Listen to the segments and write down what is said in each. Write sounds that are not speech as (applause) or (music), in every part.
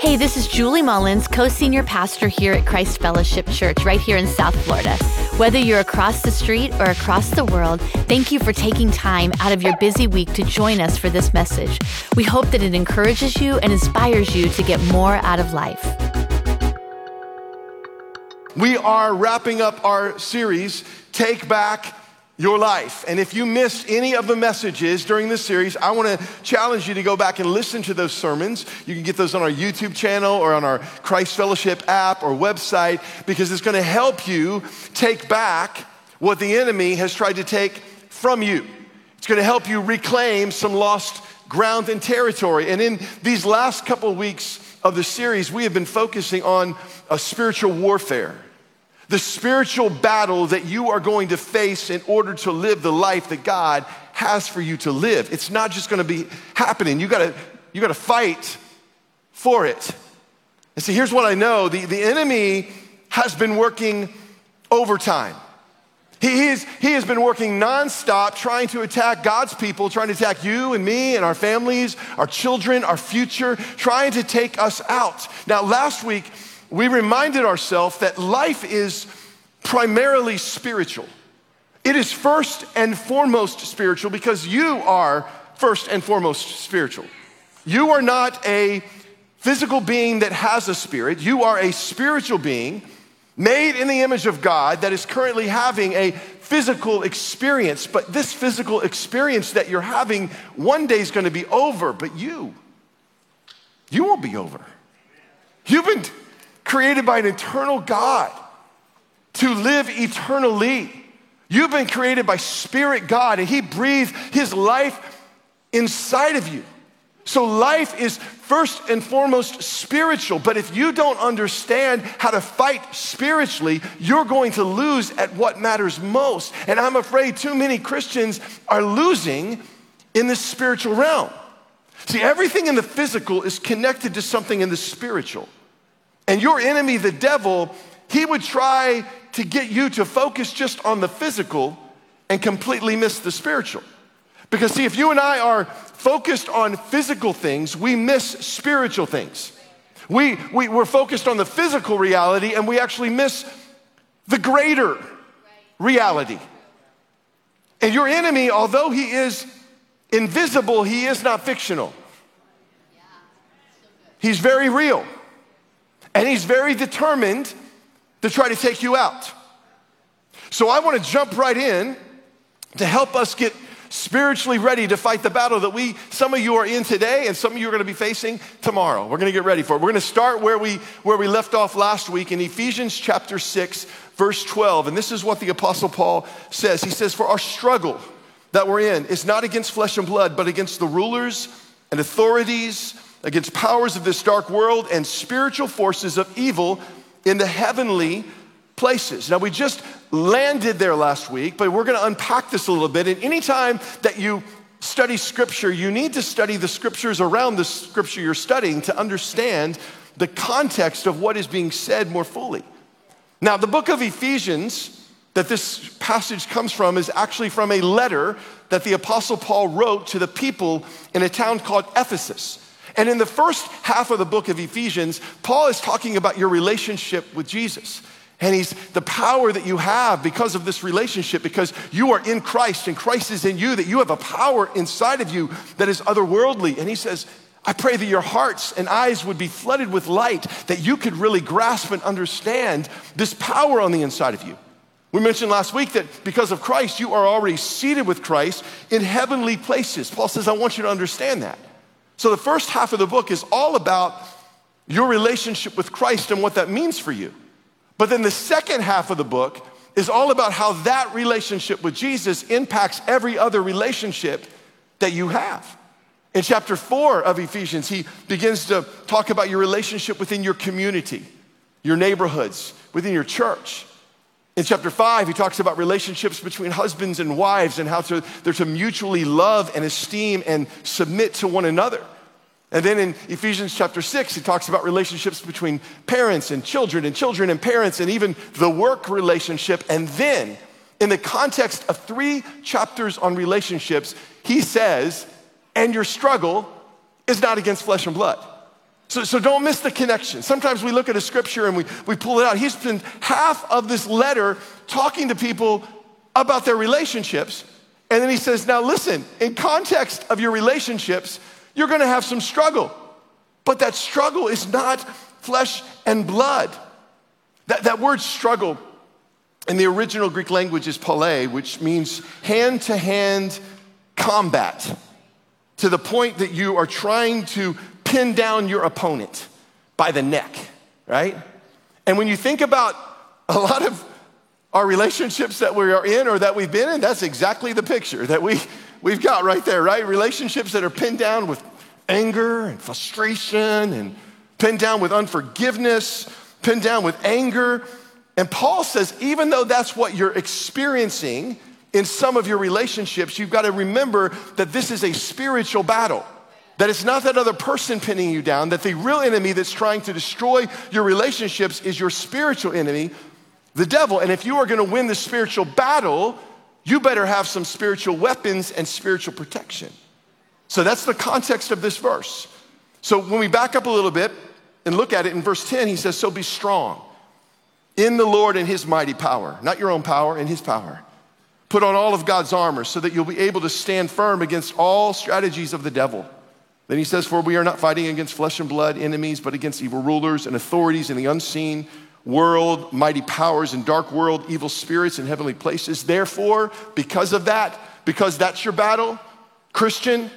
Hey, this is Julie Mullins, co senior pastor here at Christ Fellowship Church, right here in South Florida. Whether you're across the street or across the world, thank you for taking time out of your busy week to join us for this message. We hope that it encourages you and inspires you to get more out of life. We are wrapping up our series, Take Back your life. And if you missed any of the messages during this series, I want to challenge you to go back and listen to those sermons. You can get those on our YouTube channel or on our Christ Fellowship app or website because it's going to help you take back what the enemy has tried to take from you. It's going to help you reclaim some lost ground and territory. And in these last couple of weeks of the series, we have been focusing on a spiritual warfare the spiritual battle that you are going to face in order to live the life that God has for you to live. It's not just going to be happening. You got to you got to fight for it. And see, here's what I know: the, the enemy has been working overtime. He, is, he has been working nonstop trying to attack God's people, trying to attack you and me and our families, our children, our future, trying to take us out. Now, last week, we reminded ourselves that life is primarily spiritual. It is first and foremost spiritual because you are first and foremost spiritual. You are not a physical being that has a spirit, you are a spiritual being made in the image of God that is currently having a physical experience. But this physical experience that you're having one day is going to be over, but you, you won't be over. You've been created by an eternal God to live eternally. You've been created by Spirit God, and He breathed His life inside of you. So, life is first and foremost spiritual. But if you don't understand how to fight spiritually, you're going to lose at what matters most. And I'm afraid too many Christians are losing in the spiritual realm. See, everything in the physical is connected to something in the spiritual. And your enemy, the devil, he would try to get you to focus just on the physical and completely miss the spiritual. Because, see, if you and I are focused on physical things, we miss spiritual things. We, we, we're focused on the physical reality and we actually miss the greater reality. And your enemy, although he is invisible, he is not fictional. He's very real. And he's very determined to try to take you out. So I want to jump right in to help us get spiritually ready to fight the battle that we some of you are in today and some of you are going to be facing tomorrow. We're going to get ready for it. We're going to start where we where we left off last week in ephesians chapter 6 verse 12 and this is what the apostle paul says. He says for our struggle that we're in is not against flesh and blood but against the rulers and authorities against powers of this dark world and spiritual forces of evil in the heavenly places. Now, we just landed there last week, but we're going to unpack this a little bit. And anytime that you study scripture, you need to study the scriptures around the scripture you're studying to understand the context of what is being said more fully. Now, the book of Ephesians that this passage comes from is actually from a letter that the Apostle Paul wrote to the people in a town called Ephesus. And in the first half of the book of Ephesians, Paul is talking about your relationship with Jesus. And he's the power that you have because of this relationship, because you are in Christ and Christ is in you, that you have a power inside of you that is otherworldly. And he says, I pray that your hearts and eyes would be flooded with light, that you could really grasp and understand this power on the inside of you. We mentioned last week that because of Christ, you are already seated with Christ in heavenly places. Paul says, I want you to understand that. So the first half of the book is all about your relationship with Christ and what that means for you. But then the second half of the book is all about how that relationship with Jesus impacts every other relationship that you have. In chapter four of Ephesians, he begins to talk about your relationship within your community, your neighborhoods, within your church. In chapter five, he talks about relationships between husbands and wives and how to, they're to mutually love and esteem and submit to one another. And then in Ephesians chapter six, he talks about relationships between parents and children and children and parents and even the work relationship. And then, in the context of three chapters on relationships, he says, and your struggle is not against flesh and blood. So, so don't miss the connection. Sometimes we look at a scripture and we, we pull it out. He spent half of this letter talking to people about their relationships. And then he says, Now listen, in context of your relationships, you're gonna have some struggle. But that struggle is not flesh and blood. That, that word struggle in the original Greek language is pale, which means hand to hand combat to the point that you are trying to pin down your opponent by the neck, right? And when you think about a lot of our relationships that we are in or that we've been in, that's exactly the picture that we, we've got right there, right? Relationships that are pinned down with anger and frustration and pinned down with unforgiveness, pinned down with anger. And Paul says, even though that's what you're experiencing in some of your relationships, you've got to remember that this is a spiritual battle. That it's not that other person pinning you down, that the real enemy that's trying to destroy your relationships is your spiritual enemy, the devil. And if you are to win the spiritual battle, you better have some spiritual weapons and spiritual protection. So that's the context of this verse. So when we back up a little bit and look at it in verse 10, he says, So be strong in the Lord and his mighty power, not your own power, in his power. Put on all of God's armor so that you'll be able to stand firm against all strategies of the devil. Then he says, For we are not fighting against flesh and blood enemies, but against evil rulers and authorities in the unseen world, mighty powers in dark world, evil spirits in heavenly places. Therefore, because of that, because that's your battle, Christian,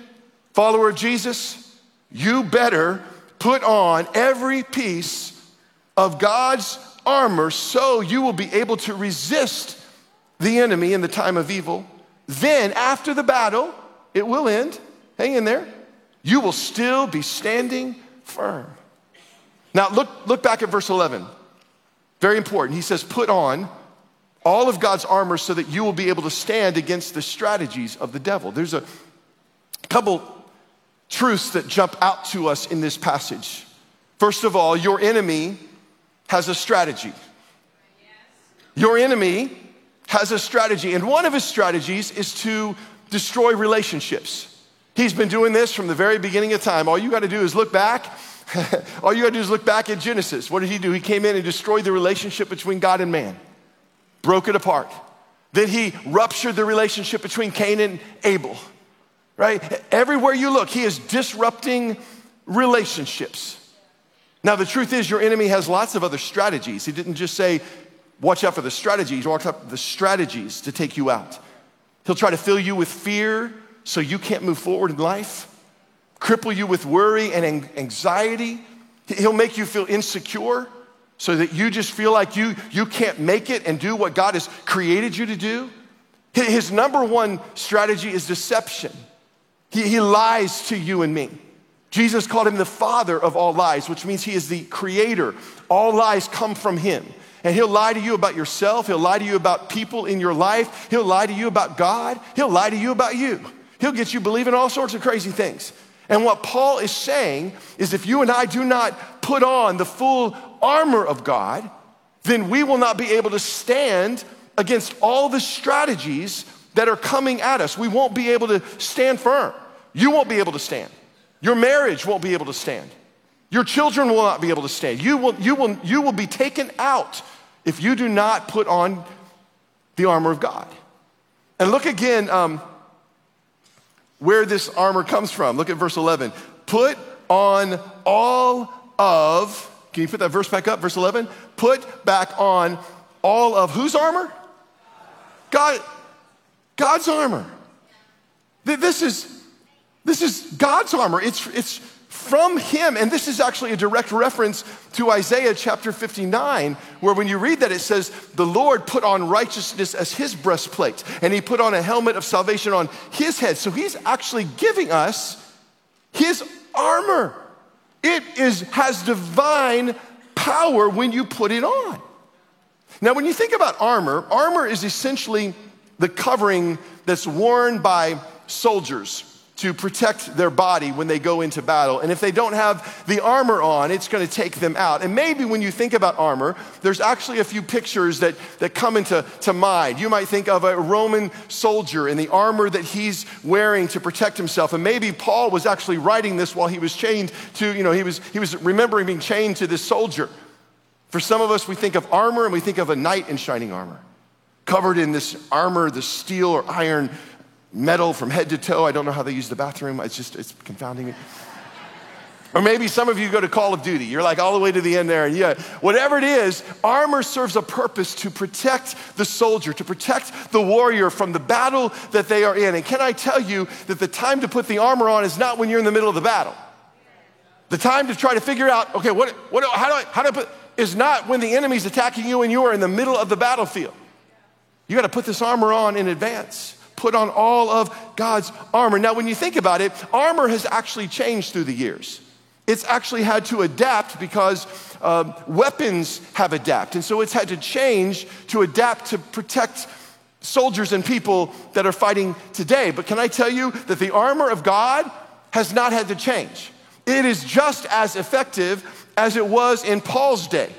follower of Jesus, you better put on every piece of God's armor so you will be able to resist the enemy in the time of evil. Then, after the battle, it will end. Hang in there. You will still be standing firm. Now, look, look back at verse 11. Very important. He says, Put on all of God's armor so that you will be able to stand against the strategies of the devil. There's a couple truths that jump out to us in this passage. First of all, your enemy has a strategy. Your enemy has a strategy, and one of his strategies is to destroy relationships. He's been doing this from the very beginning of time. All you got to do is look back. (laughs) All you got to do is look back at Genesis. What did he do? He came in and destroyed the relationship between God and man, broke it apart. Then he ruptured the relationship between Cain and Abel, right? Everywhere you look, he is disrupting relationships. Now, the truth is, your enemy has lots of other strategies. He didn't just say, watch out for the strategies, watch out for the strategies to take you out. He'll try to fill you with fear so you can't move forward in life, cripple you with worry and anxiety. He'll make you feel insecure so that you just feel like you, you can't make it and do what God has created you to do. His number one strategy is deception. He, he lies to you and me. Jesus called him the father of all lies, which means he is the creator. All lies come from him. And he'll lie to you about yourself. He'll lie to you about people in your life. He'll lie to you about God. He'll lie to you about you. He'll get you believing all sorts of crazy things. And what Paul is saying is if you and I do not put on the full armor of God, then we will not be able to stand against all the strategies that are coming at us. We won't be able to stand firm. You won't be able to stand. Your marriage won't be able to stand. Your children will not be able to stand. You will, you will, you will be taken out if you do not put on the armor of God. And look again um, where this armor comes from. Look at verse 11. Put on all of, can you put that verse back up? Verse 11. Put back on all of whose armor? God, God's armor. This is this is God's armor. It's, it's from Him. And this is actually a direct reference to Isaiah chapter 59, where when you read that, it says, The Lord put on righteousness as His breastplate, and He put on a helmet of salvation on His head. So He's actually giving us His armor. It is, has divine power when you put it on. Now, when you think about armor, armor is essentially the covering that's worn by soldiers to protect their body when they go into battle. And if they don't have the armor on, it's going to take them out. And maybe when you think about armor, there's actually a few pictures that, that come into to mind. You might think of a Roman soldier and the armor that he's wearing to protect himself. And maybe Paul was actually writing this while he was chained to, you know, he was, he was remembering being chained to this soldier. For some of us, we think of armor and we think of a knight in shining armor, covered in this armor, the steel or iron metal from head to toe. I don't know how they use the bathroom. It's just, it's confounding. Or maybe some of you go to Call of Duty. You're like all the way to the end there. And yeah, whatever it is, armor serves a purpose to protect the soldier, to protect the warrior from the battle that they are in. And can I tell you that the time to put the armor on is not when you're in the middle of the battle. The time to try to figure out, okay, what, what, how do I, how do I put, is not when the enemy's attacking you and you are in the middle of the battlefield. You got to put this armor on in advance put on all of God's armor. Now, when you think about it, armor has actually changed through the years. It's actually had to adapt because um, weapons have adapted. And so it's had to change to adapt to protect soldiers and people that are fighting today. But can I tell you that the armor of God has not had to change? It is just as effective as it was in Paul's day.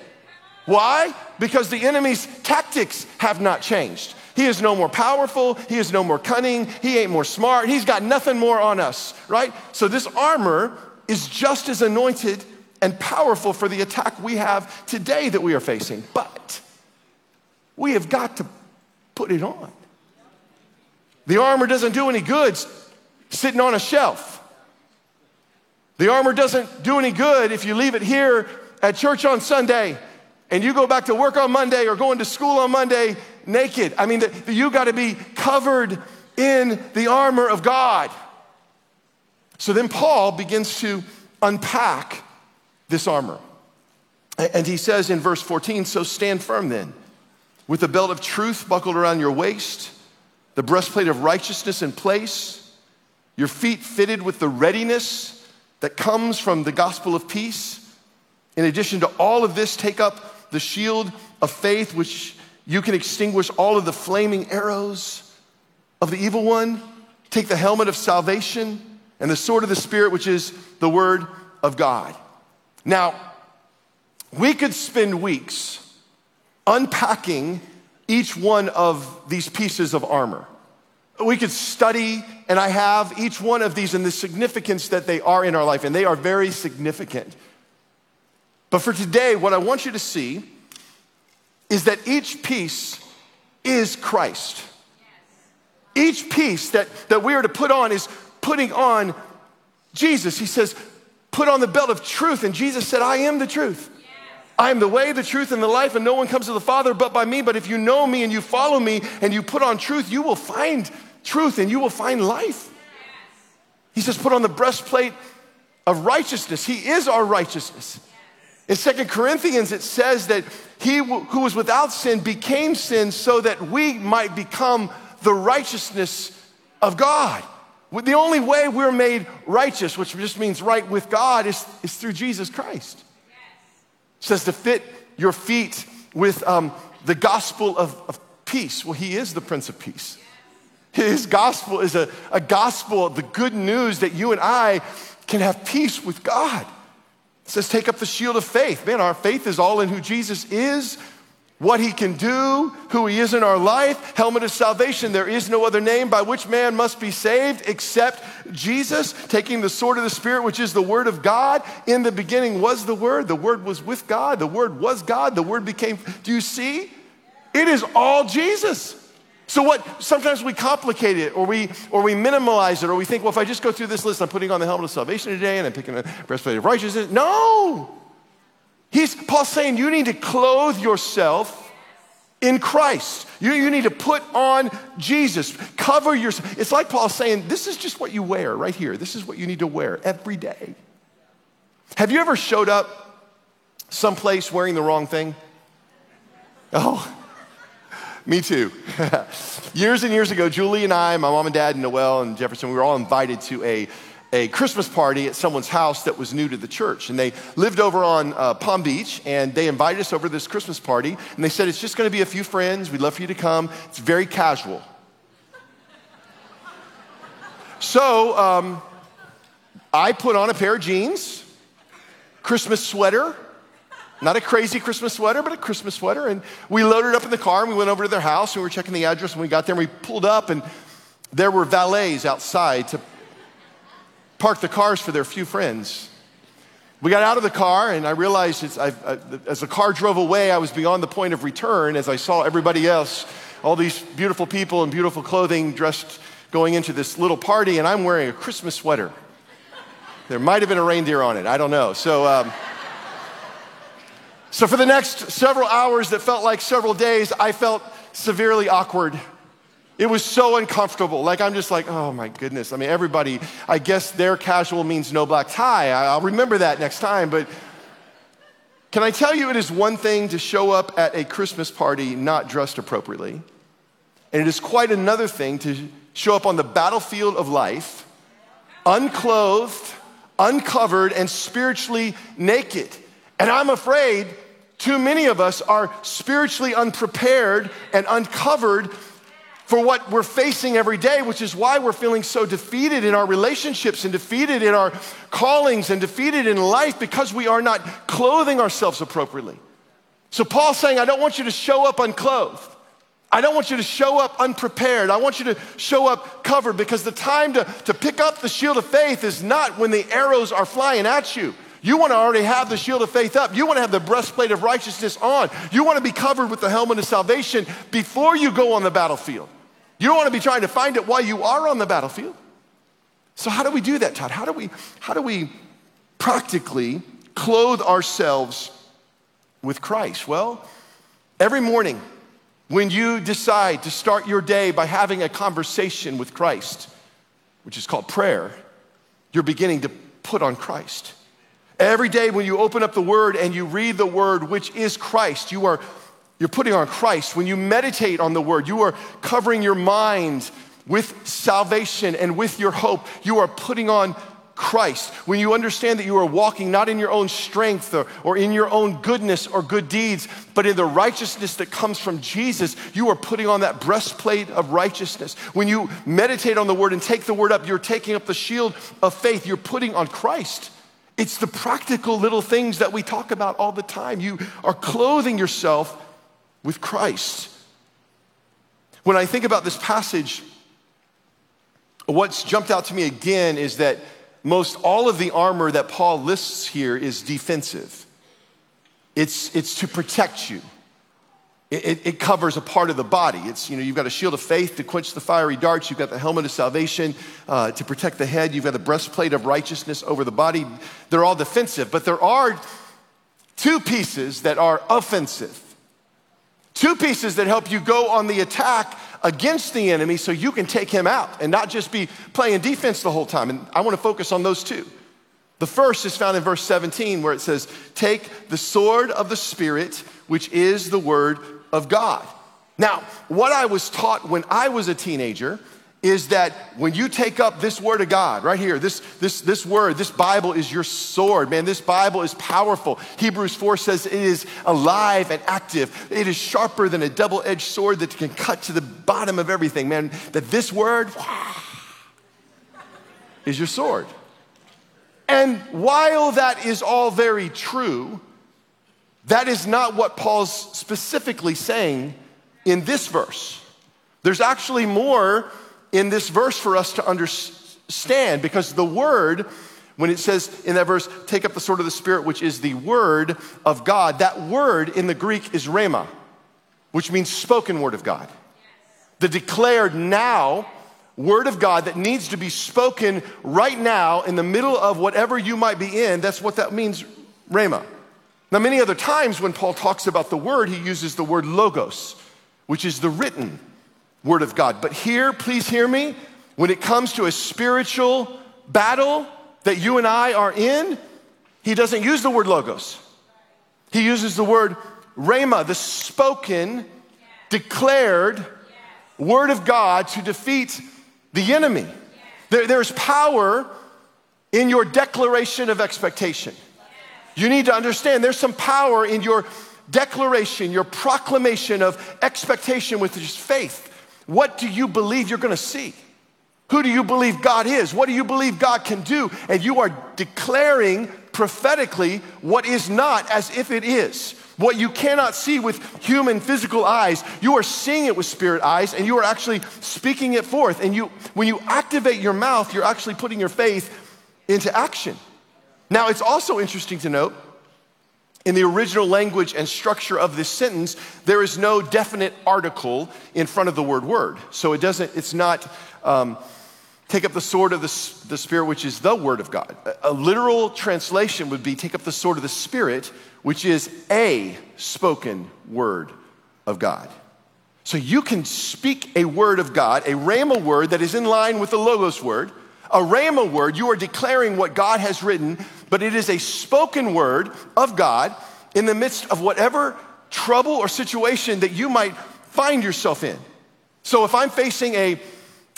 Why? Because the enemy's tactics have not changed. He is no more powerful. He is no more cunning. He ain't more smart. He's got nothing more on us, right? So this armor is just as anointed and powerful for the attack we have today that we are facing. But we have got to put it on. The armor doesn't do any good sitting on a shelf. The armor doesn't do any good if you leave it here at church on Sunday and you go back to work on Monday or going to school on Monday naked. I mean, the, the, you got to be covered in the armor of God. So then Paul begins to unpack this armor. And he says in verse 14, So stand firm then, with the belt of truth buckled around your waist, the breastplate of righteousness in place, your feet fitted with the readiness that comes from the gospel of peace. In addition to all of this, take up the shield of faith, which you can extinguish all of the flaming arrows of the evil one. Take the helmet of salvation and the sword of the Spirit, which is the word of God. Now, we could spend weeks unpacking each one of these pieces of armor. We could study, and I have each one of these and the significance that they are in our life, and they are very significant. But for today, what I want you to see is that each piece is Christ. Each piece that, that we are to put on is putting on Jesus. He says, put on the belt of truth. And Jesus said, I am the truth. I am the way, the truth, and the life, and no one comes to the Father but by me. But if you know me and you follow me and you put on truth, you will find truth and you will find life. He says, put on the breastplate of righteousness. He is our righteousness. In Second Corinthians, it says that he who was without sin became sin so that we might become the righteousness of God. The only way we're made righteous, which just means right with God, is, is through Jesus Christ. It says to fit your feet with um, the gospel of, of peace. Well, he is the Prince of Peace. His gospel is a, a gospel, of the good news that you and I can have peace with God. It says, take up the shield of faith. Man, our faith is all in who Jesus is, what he can do, who he is in our life, helmet of salvation. There is no other name by which man must be saved except Jesus, taking the sword of the Spirit, which is the word of God. In the beginning was the word, the word was with God, the word was God, the word became. Do you see? It is all Jesus. So what sometimes we complicate it or we or we minimize it or we think, well, if I just go through this list, I'm putting on the helmet of salvation today and I'm picking the breastplate of righteousness. No. He's Paul's saying you need to clothe yourself in Christ. You, you need to put on Jesus. Cover yourself. It's like Paul saying, this is just what you wear right here. This is what you need to wear every day. Have you ever showed up someplace wearing the wrong thing? Oh, me too. (laughs) years and years ago, Julie and I, my mom and dad, and Noel and Jefferson, we were all invited to a, a Christmas party at someone's house that was new to the church. And they lived over on uh, Palm Beach, and they invited us over to this Christmas party. And they said, It's just going to be a few friends. We'd love for you to come. It's very casual. (laughs) So um, I put on a pair of jeans, Christmas sweater, not a crazy Christmas sweater, but a Christmas sweater. And we loaded up in the car and we went over to their house and we were checking the address. And we got there and we pulled up and there were valets outside to park the cars for their few friends. We got out of the car, and I realized I, as the car drove away, I was beyond the point of return as I saw everybody else, all these beautiful people in beautiful clothing dressed going into this little party, and I'm wearing a Christmas sweater. There might have been a reindeer on it, I don't know. So, um, so for the next several hours that felt like several days, I felt severely awkward it was so uncomfortable. Like, I'm just like, oh my goodness. I mean, everybody, I guess their casual means no black tie. I'll remember that next time. But can I tell you, it is one thing to show up at a Christmas party not dressed appropriately, and it is quite another thing to show up on the battlefield of life, unclothed, uncovered, and spiritually naked. And I'm afraid too many of us are spiritually unprepared and uncovered for what we're facing every day, which is why we're feeling so defeated in our relationships and defeated in our callings and defeated in life because we are not clothing ourselves appropriately. So Paul's saying, I don't want you to show up unclothed. I don't want you to show up unprepared. I want you to show up covered because the time to, to pick up the shield of faith is not when the arrows are flying at you. You want to already have the shield of faith up. You want to have the breastplate of righteousness on. You want to be covered with the helmet of salvation before you go on the battlefield. You don't want to be trying to find it while you are on the battlefield. So, how do we do that, Todd? How do we, how do we practically clothe ourselves with Christ? Well, every morning when you decide to start your day by having a conversation with Christ, which is called prayer, you're beginning to put on Christ. Every day when you open up the Word and you read the Word, which is Christ, you are you're putting on Christ. When you meditate on the word, you are covering your mind with salvation and with your hope. You are putting on Christ. When you understand that you are walking not in your own strength or, or, in your own goodness or good deeds, but in the righteousness that comes from Jesus, you are putting on that breastplate of righteousness. When you meditate on the word and take the word up, you're taking up the shield of faith. You're putting on Christ. It's the practical little things that we talk about all the time. You are clothing yourself with Christ. When I think about this passage, what's jumped out to me again is that most all of the armor that Paul lists here is defensive. It's, it's to protect you. It, it, covers a part of the body. It's, you know, you've got a shield of faith to quench the fiery darts. You've got the helmet of salvation uh, to protect the head. You've got the breastplate of righteousness over the body. They're all defensive, but there are two pieces that are offensive. Two pieces that help you go on the attack against the enemy so you can take him out and not just be playing defense the whole time. And I want to focus on those two. The first is found in verse 17 where it says, Take the sword of the Spirit, which is the word of God. Now, what I was taught when I was a teenager is that when you take up this word of God right here, this, this, this word, this Bible is your sword, man. This Bible is powerful. Hebrews 4 says it is alive and active. It is sharper than a double edged sword that can cut to the bottom of everything, man. That this word is your sword. And while that is all very true, that is not what Paul's specifically saying in this verse. There's actually more in this verse for us to understand because the word, when it says in that verse, take up the sword of the Spirit, which is the word of God, that word in the Greek is rhema, which means spoken word of God. The declared now word of God that needs to be spoken right now in the middle of whatever you might be in, that's what that means, rhema. Now, many other times when Paul talks about the word, he uses the word logos, which is the written Word of God. But here, please hear me, when it comes to a spiritual battle that you and I are in, he doesn't use the word logos. He uses the word rhema, the spoken, declared word of God to defeat the enemy. There, there's power in your declaration of expectation. You need to understand there's some power in your declaration, your proclamation of expectation with just faith. What do you believe you're going to see? Who do you believe God is? What do you believe God can do? And you are declaring prophetically what is not as if it is. What you cannot see with human physical eyes, you are seeing it with spirit eyes and you are actually speaking it forth. And you, when you activate your mouth, you're actually putting your faith into action. Now, it's also interesting to note in the original language and structure of this sentence, there is no definite article in front of the word word. So it doesn't, it's not, um, take up the sword of the, the Spirit, which is the Word of God. A, a literal translation would be take up the sword of the Spirit, which is a spoken word of God. So you can speak a word of God, a rhema word that is in line with the Logos word. A rhema word, you are declaring what God has written, but it is a spoken word of God in the midst of whatever trouble or situation that you might find yourself in. So if I'm facing a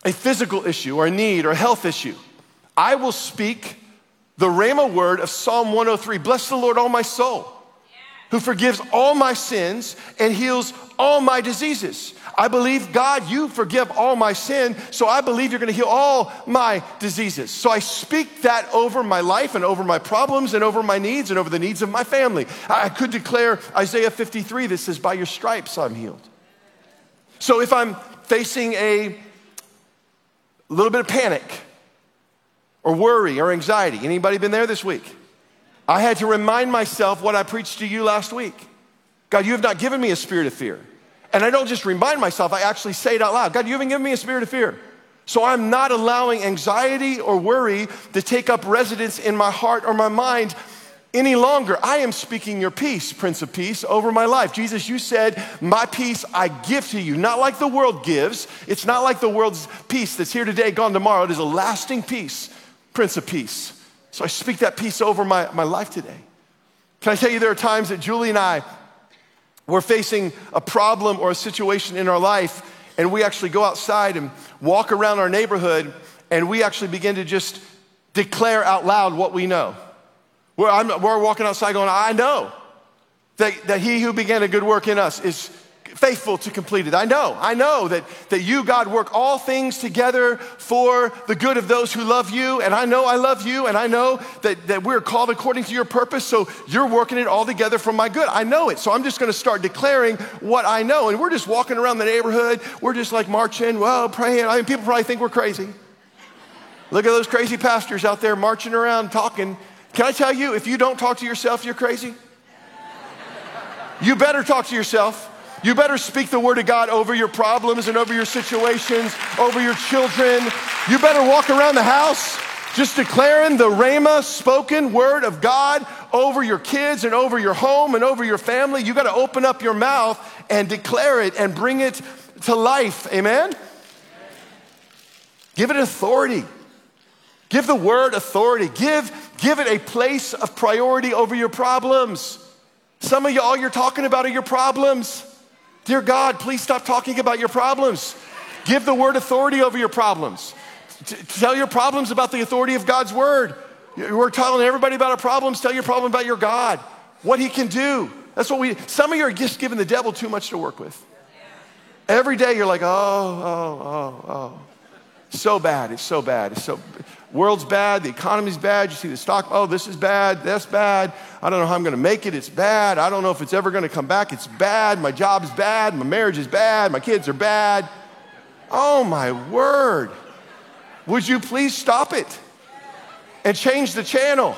a physical issue or a need or a health issue, I will speak the Rhema word of Psalm 103 Bless the Lord, all my soul, who forgives all my sins and heals all my diseases. I believe, God, you forgive all my sin, so I believe you're gonna heal all my diseases. So I speak that over my life and over my problems and over my needs and over the needs of my family. I could declare Isaiah 53 that says, By your stripes I'm healed. So if I'm facing a a little bit of panic or worry or anxiety. Anybody been there this week? I had to remind myself what I preached to you last week. God, you have not given me a spirit of fear. And I don't just remind myself, I actually say it out loud. God, you haven't given me a spirit of fear. So I'm not allowing anxiety or worry to take up residence in my heart or my mind any longer. I am speaking your peace, Prince of Peace, over my life. Jesus, you said, My peace I give to you. Not like the world gives. It's not like the world's peace that's here today, gone tomorrow. It is a lasting peace, Prince of Peace. So I speak that peace over my, my life today. Can I tell you, there are times that Julie and I were facing a problem or a situation in our life, and we actually go outside and walk around our neighborhood, and we actually begin to just declare out loud what we know. We're, we're walking outside going, I know that, that he who began a good work in us is faithful to complete it. I know, I know that, that you, God, work all things together for the good of those who love you. And I know I love you, and I know that, that we're called according to your purpose, so you're working it all together for my good. I know it. So I'm just gonna start declaring what I know. And we're just walking around the neighborhood, we're just like marching, well, praying. I mean, people probably think we're crazy. Look at those crazy pastors out there marching around talking can I tell you, if you don't talk to yourself, you're crazy? You better talk to yourself. You better speak the word of God over your problems and over your situations, over your children. You better walk around the house just declaring the Rhema spoken word of God over your kids and over your home and over your family. You got to open up your mouth and declare it and bring it to life. Amen? Give it authority. Give the word authority. Give, give it a place of priority over your problems. Some of you, all you're talking about are your problems. Dear God, please stop talking about your problems. Give the word authority over your problems. Tell your problems about the authority of God's word. We're telling everybody about our problems. Tell your problem about your God, what He can do. That's what we. Some of you are just giving the devil too much to work with. Every day you're like, oh, oh, oh, oh. So bad. It's so bad. It's so world's bad, the economy's bad, you see the stock, oh, this is bad, that's bad. I don't know how I'm gonna make it, it's bad. I don't know if it's ever gonna come back, it's bad. My job's bad, my marriage is bad, my kids are bad. Oh my word. Would you please stop it and change the channel?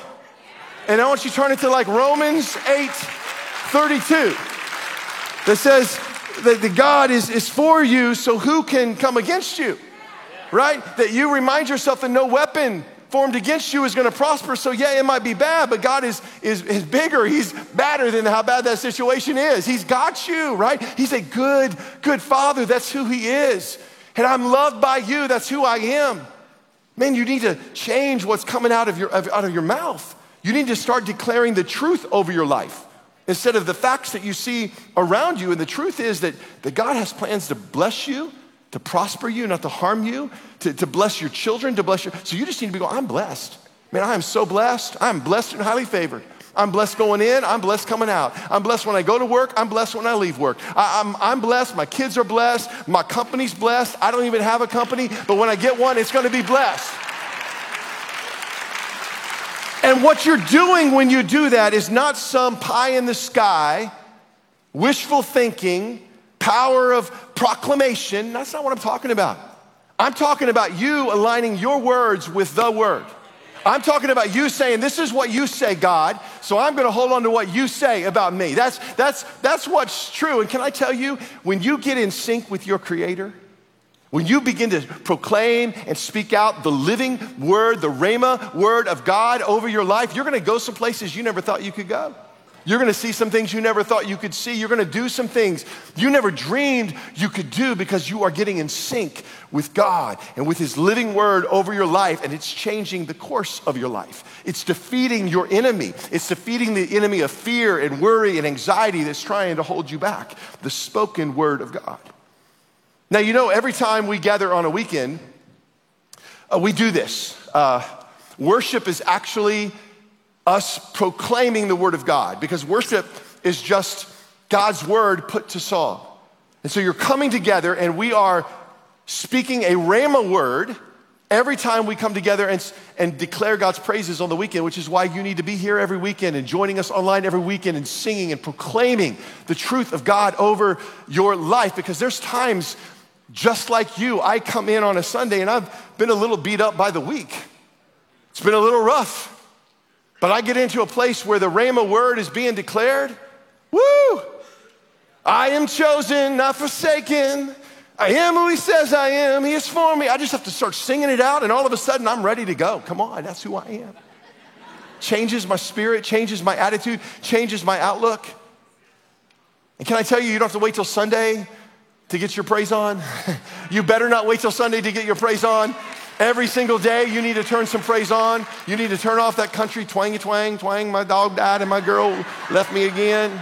And I want you to turn it to like Romans 8 32 that says that the God is, is for you, so who can come against you? Right? That you remind yourself that no weapon formed against you is going to prosper. So, yeah, it might be bad, but God is, is, is bigger. He's better than how bad that situation is. He's got you, right? He's a good, good father. That's who He is. And I'm loved by you. That's who I am. Man, you need to change what's coming out of your, out of your mouth. You need to start declaring the truth over your life instead of the facts that you see around you. And the truth is that, that God has plans to bless you to prosper you, not to harm you, to, to bless your children, to bless your. So you just need to be going, I'm blessed. Man, I am so blessed. I'm blessed and highly favored. I'm blessed going in. I'm blessed coming out. I'm blessed when I go to work. I'm blessed when I leave work. I, am I'm, I'm blessed. My kids are blessed. My company's blessed. I don't even have a company, but when I get one, it's going to be blessed. And what you're doing when you do that is not some pie in the sky, wishful thinking, power of proclamation. That's not what I'm talking about. I'm talking about you aligning your words with the word. I'm talking about you saying, This is what you say, God, so I'm gonna hold on to what you say about me. That's, that's, that's what's true. And can I tell you, when you get in sync with your Creator, when you begin to proclaim and speak out the living word, the Rhema word of God over your life, you're gonna go some places you never thought you could go. You're gonna see some things you never thought you could see. You're gonna do some things you never dreamed you could do because you are getting in sync with God and with His living word over your life, and it's changing the course of your life. It's defeating your enemy. It's defeating the enemy of fear and worry and anxiety that's trying to hold you back. The spoken word of God. Now, you know, every time we gather on a weekend, uh, we do this. Uh, worship is actually us proclaiming the word of God because worship is just God's word put to song. And so you're coming together and we are speaking a Rhema word every time we come together and, and declare God's praises on the weekend, which is why you need to be here every weekend and joining us online every weekend and singing and proclaiming the truth of God over your life because there's times just like you, I come in on a Sunday and I've been a little beat up by the week. It's been a little rough. But I get into a place where the Rhema word is being declared. Woo! I am chosen, not forsaken. I am who he says I am. He is for me. I just have to start singing it out, and all of a sudden I'm ready to go. Come on, that's who I am. Changes my spirit, changes my attitude, changes my outlook. And can I tell you, you don't have to wait till Sunday to get your praise on. (laughs) you better not wait till Sunday to get your praise on. Every single day, you need to turn some praise on. You need to turn off that country twangy twang, twang. My dog died and my girl left me again.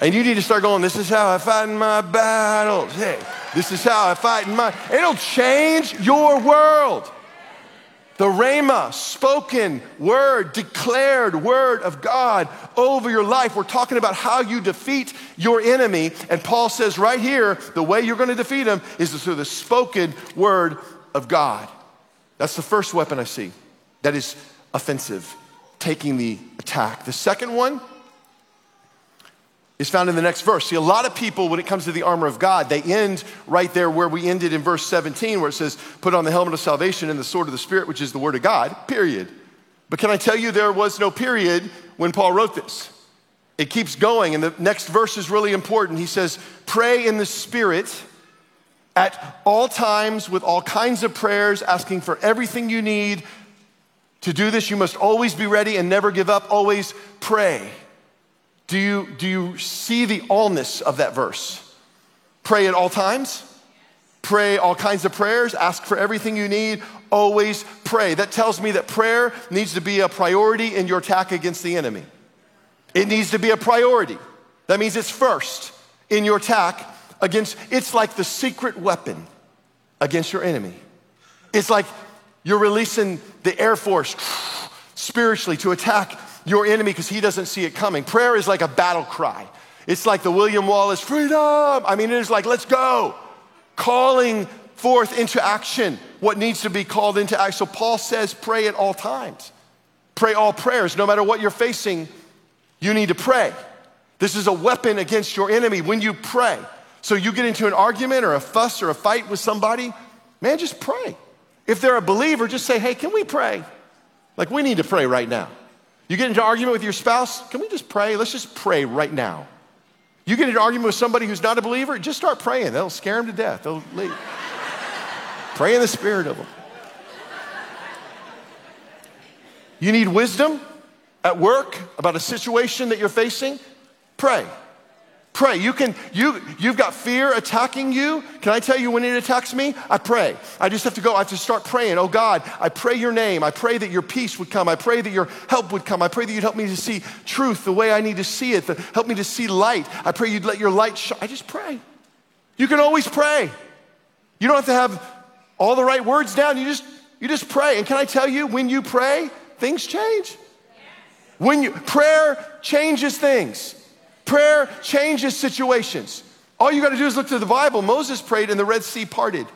And you need to start going, This is how I fight in my battles. Hey, this is how I fight in my. It'll change your world. The Rhema, spoken word, declared word of God over your life. We're talking about how you defeat your enemy. And Paul says right here the way you're going to defeat him is through the spoken word of God. That's the first weapon I see that is offensive, taking the attack. The second one is found in the next verse. See, a lot of people, when it comes to the armor of God, they end right there where we ended in verse 17, where it says, Put on the helmet of salvation and the sword of the Spirit, which is the word of God, period. But can I tell you, there was no period when Paul wrote this. It keeps going, and the next verse is really important. He says, Pray in the Spirit at all times with all kinds of prayers, asking for everything you need. To do this, you must always be ready and never give up, always pray. Do you, do you see the allness of that verse? Pray at all times, pray all kinds of prayers, ask for everything you need, always pray. That tells me that prayer needs to be a priority in your attack against the enemy. It needs to be a priority. That means it's first in your attack against, it's like the secret weapon against your enemy. It's like you're releasing the Air Force spiritually to attack your enemy because he doesn't see it coming. Prayer is like a battle cry. It's like the William Wallace freedom. I mean, it is like, let's go. Calling forth into action what needs to be called into action. So Paul says, pray at all times. Pray all prayers. No matter what you're facing, you need to pray. This is a weapon against your enemy when you pray. So you get into an argument or a fuss or a fight with somebody, man, just pray. If they're a believer, just say, hey, can we pray? Like, we need to pray right now. You get into an argument with your spouse, can we just pray? Let's just pray right now. You get into an argument with somebody who's not a believer, just start praying. They'll scare them to death. They'll leave. (laughs) pray in the spirit of them. You need wisdom at work about a situation that you're facing? Pray. Pray. You can, you, you've got fear attacking you. Can I tell you when it attacks me? I pray. I just have to go. I have to start praying. Oh God, I pray your name. I pray that your peace would come. I pray that your help would come. I pray that you'd help me to see truth the way I need to see it. The, help me to see light. I pray you'd let your light shine. I just pray. You can always pray. You don't have to have all the right words down. You just, you just pray. And can I tell you, when you pray, things change. When you, prayer changes things. Prayer changes situations. All you got to do is look to the Bible. Moses prayed and the Red Sea parted.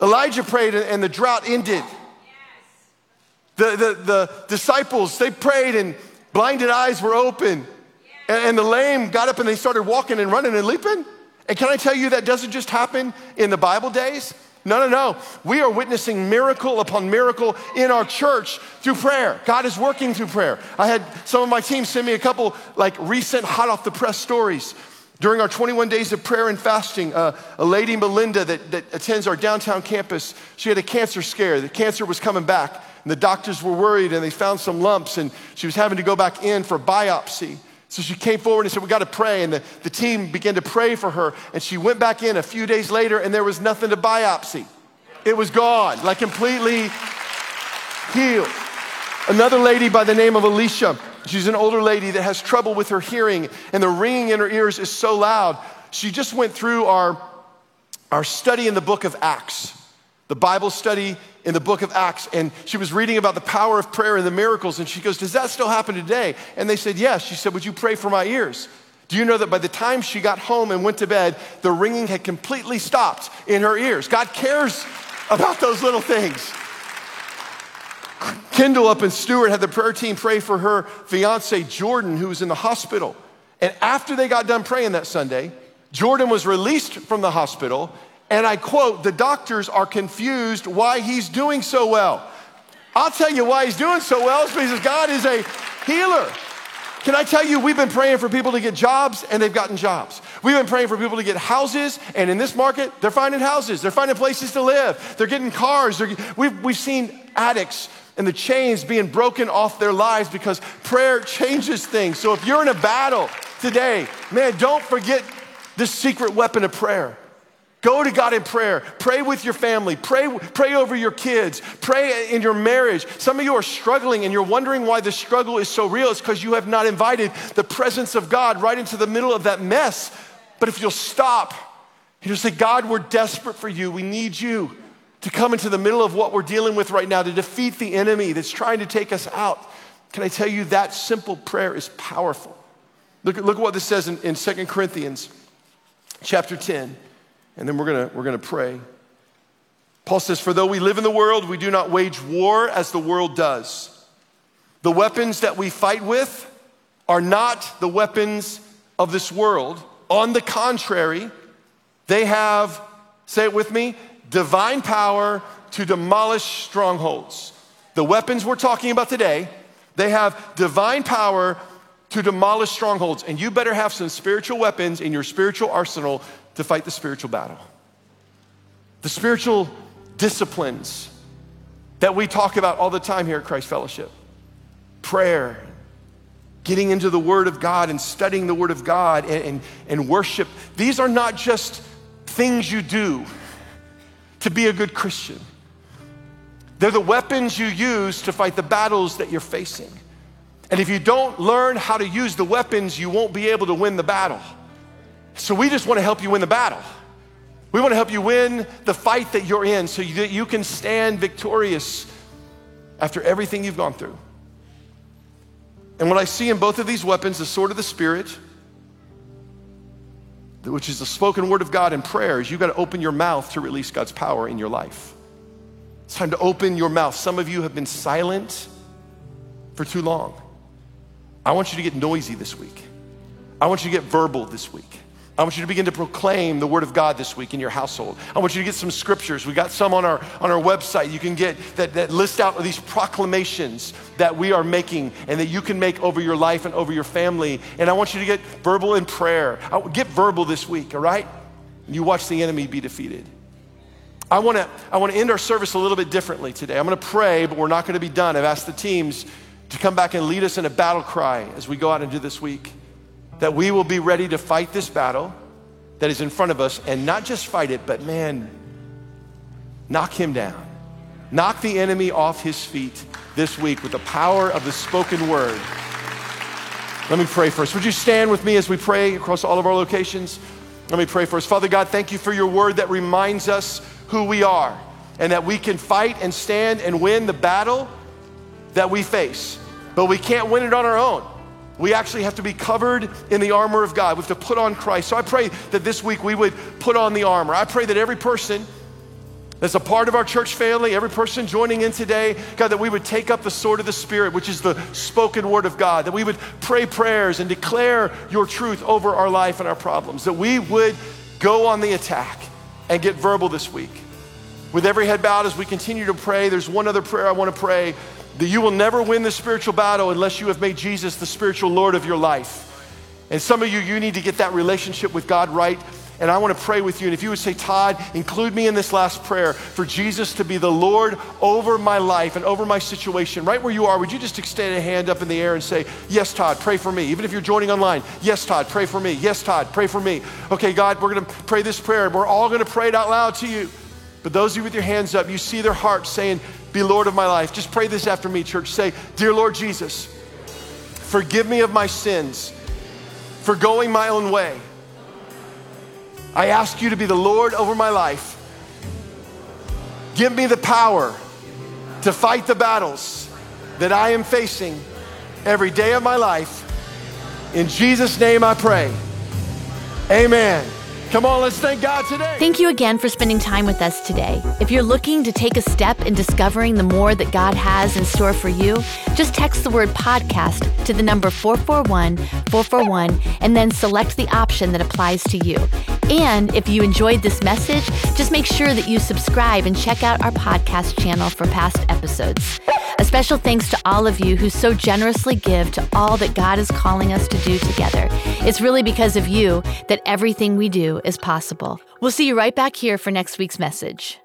Elijah prayed and the drought ended. The, the, the disciples, they prayed and blinded eyes were open. And, and the lame got up and they started walking and running and leaping. And can I tell you that doesn't just happen in the Bible days? No, no, no. We are witnessing miracle upon miracle in our church through prayer. God is working through prayer. I had some of my team send me a couple like recent hot off the press stories. During our 21 days of prayer and fasting, uh, a lady, Melinda, that, that attends our downtown campus, she had a cancer scare. The cancer was coming back, and the doctors were worried, and they found some lumps, and she was having to go back in for biopsy. So she came forward and said, We got to pray. And the, the team began to pray for her. And she went back in a few days later, and there was nothing to biopsy. It was gone, like completely healed. Another lady by the name of Alicia, she's an older lady that has trouble with her hearing, and the ringing in her ears is so loud. She just went through our, our study in the book of Acts, the Bible study in the book of Acts, and she was reading about the power of prayer and the miracles, and she goes, Does that still happen today? And they said, Yes. She said, Would you pray for my ears? Do you know that by the time she got home and went to bed, the ringing had completely stopped in her ears? God cares about those little things. Kendall up in Stuart had the prayer team pray for her fiance, Jordan, who was in the hospital. And after they got done praying that Sunday, Jordan was released from the hospital and I quote, the doctors are confused why he's doing so well. I'll tell you why he's doing so well is because God is a healer. Can I tell you, we've been praying for people to get jobs and they've gotten jobs. We've been praying for people to get houses, and in this market, they're finding houses, they're finding places to live, they're getting cars. They're, we've, we've seen addicts and the chains being broken off their lives because prayer changes things. So if you're in a battle today, man, don't forget this secret weapon of prayer. Go to God in prayer. Pray with your family. Pray, pray over your kids. Pray in your marriage. Some of you are struggling and you're wondering why the struggle is so real. It's because you have not invited the presence of God right into the middle of that mess. But if you'll stop you'll say, God, we're desperate for you. We need you to come into the middle of what we're dealing with right now to defeat the enemy that's trying to take us out. Can I tell you that simple prayer is powerful? Look, look at what this says in, in 2 Corinthians chapter 10 and then we're gonna, we're gonna pray. Paul says, For though we live in the world, we do not wage war as the world does. The weapons that we fight with are not the weapons of this world. On the contrary, they have, say it with me, divine power to demolish strongholds. The weapons we're talking about today, they have divine power to demolish strongholds. And you better have some spiritual weapons in your spiritual arsenal to fight the spiritual battle. The spiritual disciplines that we talk about all the time here at Christ Fellowship prayer, getting into the Word of God and studying the Word of God and, and, and worship. These are not just things you do to be a good Christian. They're the weapons you use to fight the battles that you're facing. And if you don't learn how to use the weapons, you won't be able to win the battle. So we just want to help you win the battle. We want to help you win the fight that you're in so that you can stand victorious after everything you've gone through. And what I see in both of these weapons, the sword of the Spirit, which is the spoken word of God in prayer, is you've got to open your mouth to release God's power in your life. It's time to open your mouth. Some of you have been silent for too long. I want you to get noisy this week. I want you to get verbal this week. I want you to begin to proclaim the word of God this week in your household. I want you to get some scriptures. We got some on our on our website. You can get that, that list out these proclamations that we are making and that you can make over your life and over your family. And I want you to get verbal in prayer. Get verbal this week, all right? And you watch the enemy be defeated. I want to I want to end our service a little bit differently today. I'm going to pray, but we're not going to be done. I've asked the teams to come back and lead us in a battle cry as we go out and do this week that we will be ready to fight this battle that is in front of us and not just fight it, but man, knock him down. Knock the enemy off his feet this week with the power of the spoken word. Let me pray first. Would you stand with me as we pray across all of our locations? Let me pray first. Father God, thank you for your word that reminds us who we are and that we can fight and stand and win the battle that we face. But we can't win it on our own. We actually have to be covered in the armor of God. We have to put on Christ. So I pray that this week we would put on the armor. I pray that every person that's a part of our church family, every person joining in today, God, that we would take up the sword of the Spirit, which is the spoken word of God, that we would pray prayers and declare your truth over our life and our problems, that we would go on the attack and get verbal this week. With every head bowed as we continue to pray, there's one other prayer I want to pray that you will never win the spiritual battle unless you have made Jesus the spiritual Lord of your life. And some of you, you need to get that relationship with God right and I want to pray with you. And if you would say, Todd, include me in this last prayer for Jesus to be the Lord over my life and over my situation, right where you are, would you just extend a hand up in the air and say, Yes, Todd, pray for me. Even if you're joining online, Yes, Todd, pray for me. Yes, Todd, pray for me. Okay, God, we're going to pray this prayer. We're all going to pray it out loud to you. But those of you with your hands up, you see their hearts saying, Be Lord of my life. Just pray this after me, church. Say, Dear Lord Jesus, forgive me of my sins for going my own way. I ask you to be the Lord over my life. Give me the power to fight the battles that I am facing every day of my life. In Jesus' name I pray. Amen. Come on, let's thank God today. Thank you again for spending time with us today. If you're looking to take a step in discovering the more that God has in store for you, just text the word podcast to the number 441 441 and then select the option that applies to you. And if you enjoyed this message, just make sure that you subscribe and check out our podcast channel for past episodes. A special thanks to all of you who so generously give to all that God is calling us to do together. It's really because of you that everything we do is possible. We'll see you right back here for next week's message.